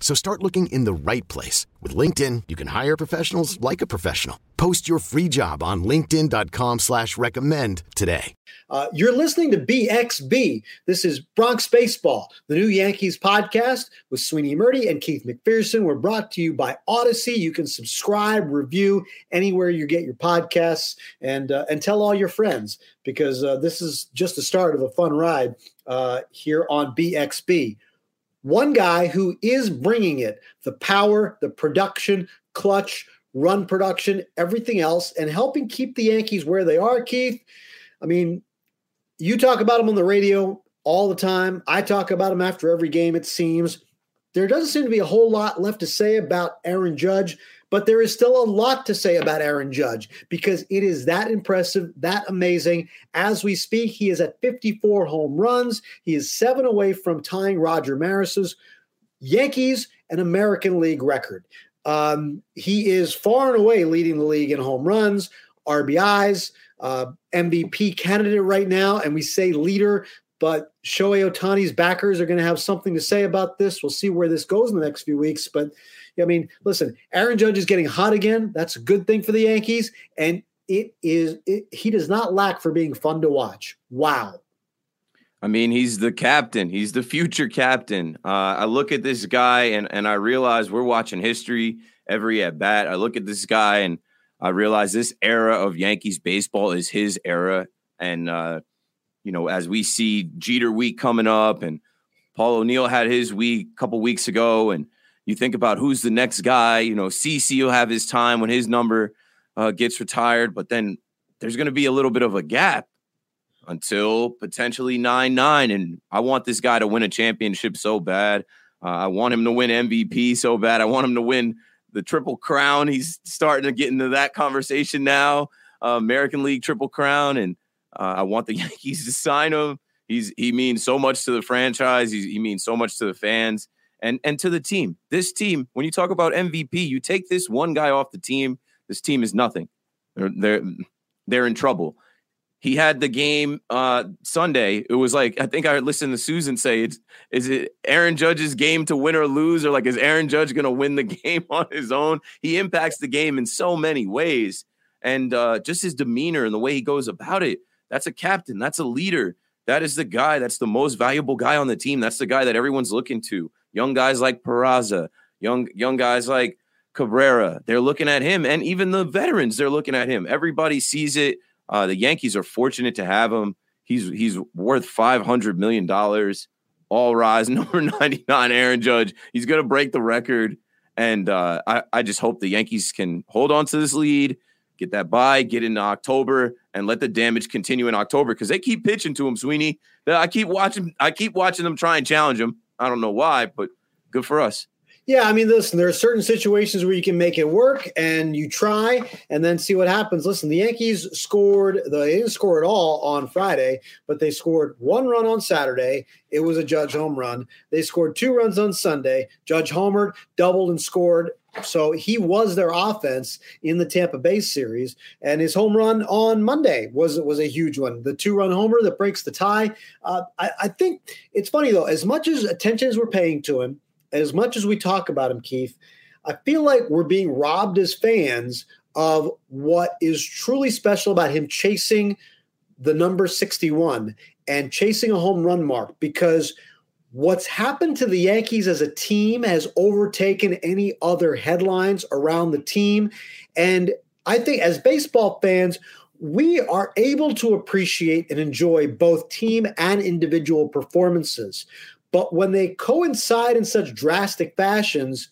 So start looking in the right place. With LinkedIn, you can hire professionals like a professional. Post your free job on linkedin.com slash recommend today. Uh, you're listening to BXB. This is Bronx Baseball, the new Yankees podcast with Sweeny Murti and Keith McPherson. We're brought to you by Audacy. You can subscribe, review anywhere you get your podcasts, and, uh, and tell all your friends because uh, this is just the start of a fun ride uh, here on BXB one guy who is bringing it the power, the production, clutch, run production, everything else, and helping keep the Yankees where they are, Keith. I mean, you talk about him on the radio all the time. I talk about him after every game, it seems. There doesn't seem to be a whole lot left to say about Aaron Judge. But there is still a lot to say about Aaron Judge because it is that impressive, that amazing. As we speak, he is at 54 home runs. He is seven away from tying Roger Maris's Yankees and American League record. Um, he is far and away leading the league in home runs, RBIs, uh, MVP candidate right now. And we say leader, but Shohei Ohtani's backers are going to have something to say about this. We'll see where this goes in the next few weeks. But I mean, listen, Aaron Judge is getting hot again. That's a good thing for the Yankees, and it is. It, he does not lack for being fun to watch. Wow. I mean, he's the captain. He's the future captain. Uh, I look at this guy and and I realize we're watching history every at bat. I look at this guy and I realize this era of Yankees baseball is his era. And uh, you know, as we see Jeter week coming up, and Paul O'Neill had his week a couple weeks ago, and you think about who's the next guy. You know, CC will have his time when his number uh, gets retired, but then there's going to be a little bit of a gap until potentially nine nine. And I want this guy to win a championship so bad. Uh, I want him to win MVP so bad. I want him to win the triple crown. He's starting to get into that conversation now. Uh, American League triple crown, and uh, I want the Yankees to sign him. He's he means so much to the franchise. He's, he means so much to the fans and and to the team. This team, when you talk about MVP, you take this one guy off the team, this team is nothing. They're they're, they're in trouble. He had the game uh, Sunday. It was like I think I listened to Suzyn say, "It's is it Aaron Judge's game to win or lose, or like is Aaron Judge going to win the game on his own?" He impacts the game in so many ways, and uh, just his demeanor and the way he goes about it. That's a captain. That's a leader. That is the guy. That's the most valuable guy on the team. That's the guy that everyone's looking to young guys like Peraza, young young guys like Cabrera. They're looking at him, and even the veterans, they're looking at him. Everybody sees it. Uh, the Yankees are fortunate to have him. He's he's worth five hundred million dollars. All rise, number ninety nine, Aaron Judge. He's gonna break the record, and uh, I I just hope the Yankees can hold on to this lead, get that bye, get into October, and let the damage continue in October because they keep pitching to him, Sweeny. I keep watching. I keep watching them try and challenge him. I don't know why, but good for us. Yeah, I mean, listen, there are certain situations where you can make it work and you try and then see what happens. Listen, the Yankees scored, they didn't score at all on Friday, but they scored one run on Saturday. It was a Judge home run. They scored two runs on Sunday. Judge homered, doubled, and scored. So he was their offense in the Tampa Bay series, and his home run on Monday was was a huge one. The two run homer that breaks the tie. Uh, I, I think it's funny though. As much as attention as we're paying to him, as much as we talk about him, Keith, I feel like we're being robbed as fans of what is truly special about him chasing the number 61 and chasing a home run mark because what's happened to the Yankees as a team has overtaken any other headlines around the team. And I think as baseball fans, we are able to appreciate and enjoy both team and individual performances. But when they coincide in such drastic fashions,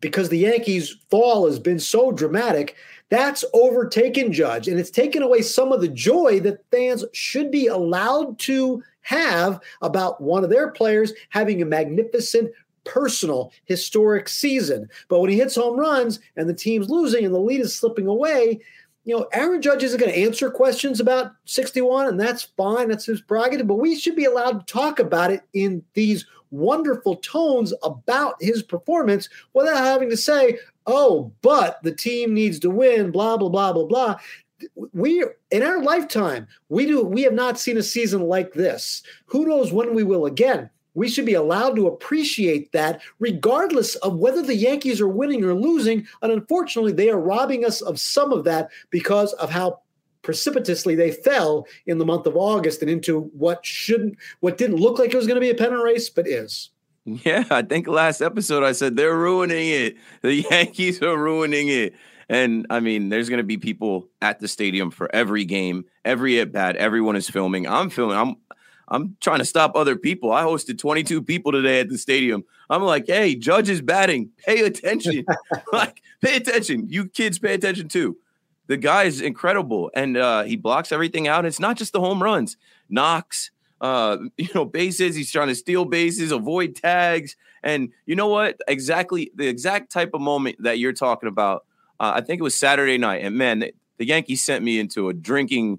because the Yankees' fall has been so dramatic, that's overtaken Judge, and it's taken away some of the joy that fans should be allowed to have about one of their players having a magnificent personal historic season. But when he hits home runs and the team's losing and the lead is slipping away, you know, Aaron Judge isn't going to answer questions about 61, and that's fine. That's his prerogative. But we should be allowed to talk about it in these wonderful tones about his performance without having to say, oh, but the team needs to win, blah, blah, blah, blah, blah. We in our lifetime, we do we have not seen a season like this. Who knows when we will again? We should be allowed to appreciate that regardless of whether the Yankees are winning or losing. And unfortunately, they are robbing us of some of that because of how precipitously they fell in the month of August and into what shouldn't, what didn't look like it was going to be a pennant race, but is. Yeah, I think last episode I said they're ruining it. The Yankees are ruining it. And I mean, there's going to be people at the stadium for every game, every at bat. Everyone is filming. I'm filming. I'm I'm trying to stop other people. I hosted 22 people today at the stadium. I'm like, hey, Judge is batting. Pay attention. like, pay attention. You kids pay attention too the guy is incredible and uh, he blocks everything out. It's not just the home runs, knocks, uh, you know, bases. He's trying to steal bases, avoid tags. And you know what? Exactly the exact type of moment that you're talking about. Uh, I think it was Saturday night. And man, the, the Yankees sent me into a drinking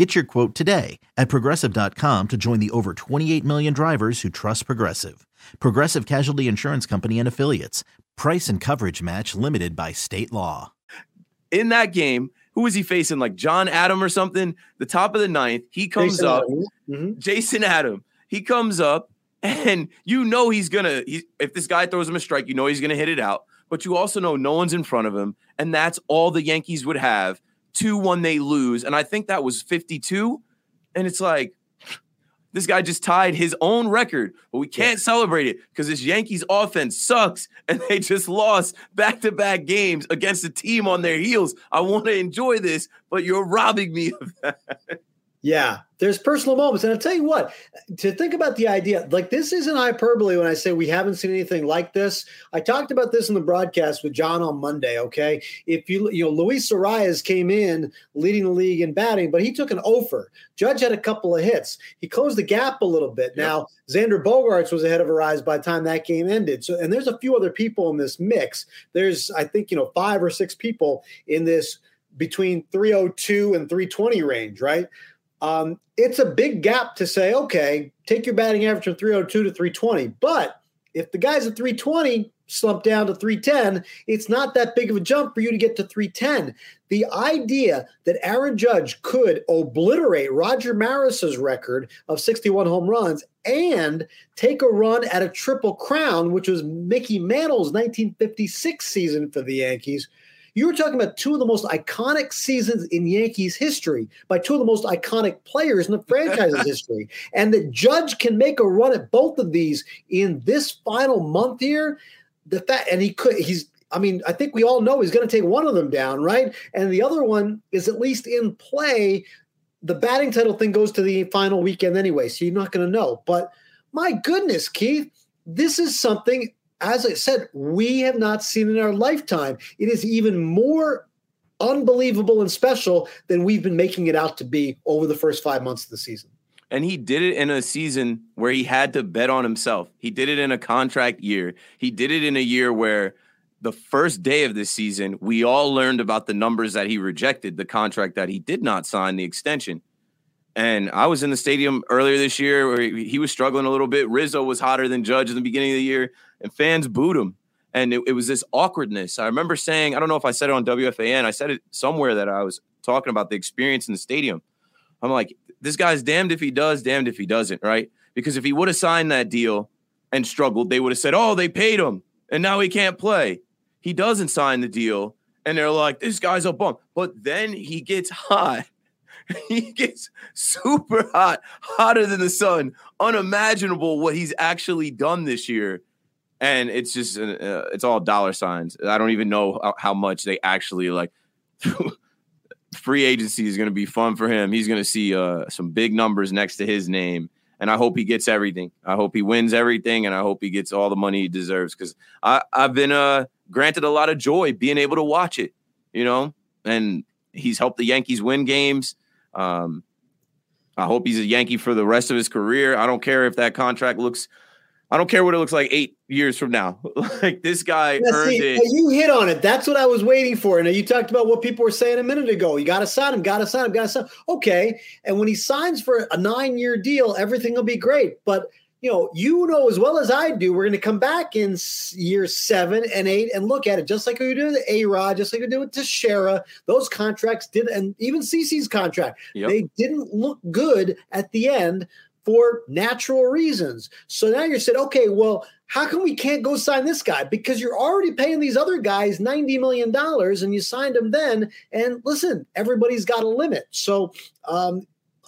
Get your quote today at progressive.com to join the over 28 million drivers who trust Progressive. Progressive Casualty Insurance Company and Affiliates. Price and coverage match limited by state law. In that game, who was he facing? Like John Adam or something? The top of the ninth, he comes Jason up. Adam. Mm-hmm. Jason Adam. He comes up, and you know he's gonna. He, if this guy throws him a strike, you know he's gonna hit it out. But you also know no one's in front of him, and that's all the Yankees would have. Two one they lose, and I think that was fifty two. And it's like, this guy just tied his own record, but we can't yeah. celebrate it because this Yankees offense sucks and they just lost back to back games against a team on their heels. I want to enjoy this, but you're robbing me of that. Yeah, there's personal moments. And I'll tell you what, to think about the idea, like this isn't hyperbole when I say we haven't seen anything like this. I talked about this in the broadcast with John on Monday. Okay. If you, you know, Luis Arraez came in leading the league in batting, but he took an offer. Judge had a couple of hits. He closed the gap a little bit. Yep. Now, Xander Bogaerts was ahead of Arraez by the time that game ended. So, and there's a few other people in this mix. There's, I think, you know, five or six people in this between 302 and 320 range, right? Um, it's a big gap to say, okay, take your batting average from 302 to 320. But if the guys at 320 slump down to 310, it's not that big of a jump for you to get to 310. The idea that Aaron Judge could obliterate Roger Maris's record of 61 home runs and take a run at a triple crown, which was Mickey Mantle's 1956 season for the Yankees, you were talking about two of the most iconic seasons in Yankees history by two of the most iconic players in the franchise's history. And the judge can make a run at both of these in this final month here. The fact, and he could, he's, I mean, I think we all know he's going to take one of them down, right? And the other one is at least in play. The batting title thing goes to the final weekend anyway, so you're not going to know. But my goodness, Keith, this is something as I said, we have not seen in our lifetime. It is even more unbelievable and special than we've been making it out to be over the first five months of the season. And he did it in a season where he had to bet on himself. He did it in a contract year. He did it in a year where the first day of this season, we all learned about the numbers that he rejected, the contract that he did not sign, the extension. And I was in the stadium earlier this year where he was struggling a little bit. Rizzo was hotter than Judge in the beginning of the year and fans booed him. And it, it, was this awkwardness. I remember saying, I don't know if I said it on WFAN, I said it somewhere that I was talking about the experience in the stadium. I'm like, this guy's damned if he does, damned if he doesn't, right? Because if he would have signed that deal and struggled, they would have said, oh, they paid him and now he can't play. He doesn't sign the deal and they're like, this guy's a bum. But then he gets hot. he gets super hot, hotter than the sun, unimaginable what he's actually done this year. And it's just, uh, uh it's all dollar signs. I don't even know how, much they actually like. free agency is going to be fun for him. He's going to see uh, some big numbers next to his name. And I hope he gets everything. I hope he wins everything, and I hope he gets all the money he deserves. Because I've been uh, granted a lot of joy being able to watch it, you know. And he's helped the Yankees win games. Um, I hope he's a Yankee for the rest of his career. I don't care if that contract looks I don't care what it looks like eight years from now. like this guy yeah, earned see, it. You hit on it. That's what I was waiting for. Now you talked about what people were saying a minute ago. You got to sign him. Got to sign him. Got to sign. Him. Okay. And when he signs for a nine-year deal, everything will be great. But you know, you know as well as I do, we're going to come back in year seven and eight and look at it just like we do with A Rod, just like we do with Teixeira. Those contracts did, and even CC's contract, yep. they didn't look good at the end for natural reasons. So now you're saying, okay, well, how come we can't go sign this guy? Because you're already paying these other guys $90 million and you signed them then. And listen, everybody's got a limit. So um,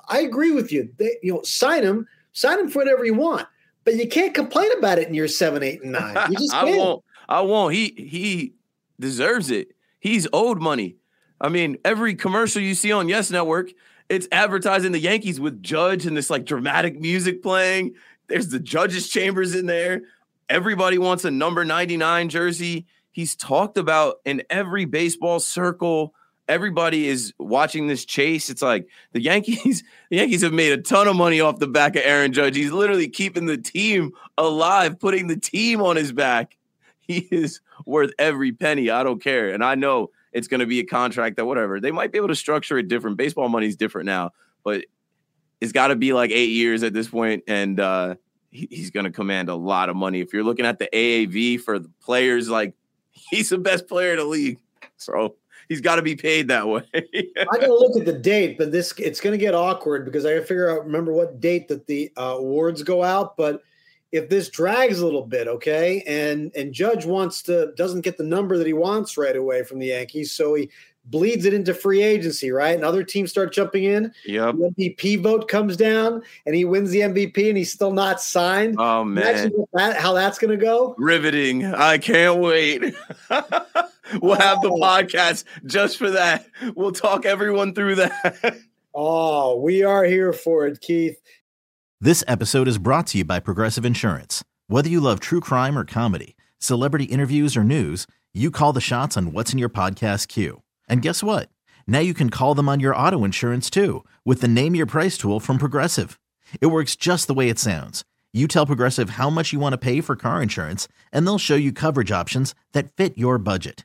I agree with you. They, you know, sign him, sign him for whatever you want. But you can't complain about it in year seven, eight, and nine. You just can't. I won't. I won't. He he deserves it. He's owed money. I mean, every commercial you see on Yes Network, it's advertising the Yankees with Judge and this like dramatic music playing. There's the judges' chambers in there. Everybody wants a number 99 jersey. He's talked about in every baseball circle. Everybody is watching this chase. It's like the Yankees, the Yankees have made a ton of money off the back of Aaron Judge. He's literally keeping the team alive, putting the team on his back. He is worth every penny. I don't care. And I know it's going to be a contract that whatever they might be able to structure it different. Baseball money is different now, but it's got to be like eight years at this point, and uh, he, he's going to command a lot of money. If you're looking at the AAV for the players, like he's the best player in the league, so he's got to be paid that way. I got to look at the date, but this it's going to get awkward because I got to figure out remember what date that the uh, awards go out, but if this drags a little bit, okay, and and Judge wants to doesn't get the number that he wants right away from the Yankees, so he bleeds it into free agency, right? And other teams start jumping in. Yep. The MVP vote comes down, and he wins the MVP, and he's still not signed. Oh man, that, how that's going to go? Riveting! I can't wait. we'll have the oh. podcast just for that. We'll talk everyone through that. oh, we are here for it, Keith. This episode is brought to you by Progressive Insurance. Whether you love true crime or comedy, celebrity interviews or news, you call the shots on what's in your podcast queue. And guess what? Now you can call them on your auto insurance too with the Name Your Price tool from Progressive. It works just the way it sounds. You tell Progressive how much you want to pay for car insurance, and they'll show you coverage options that fit your budget.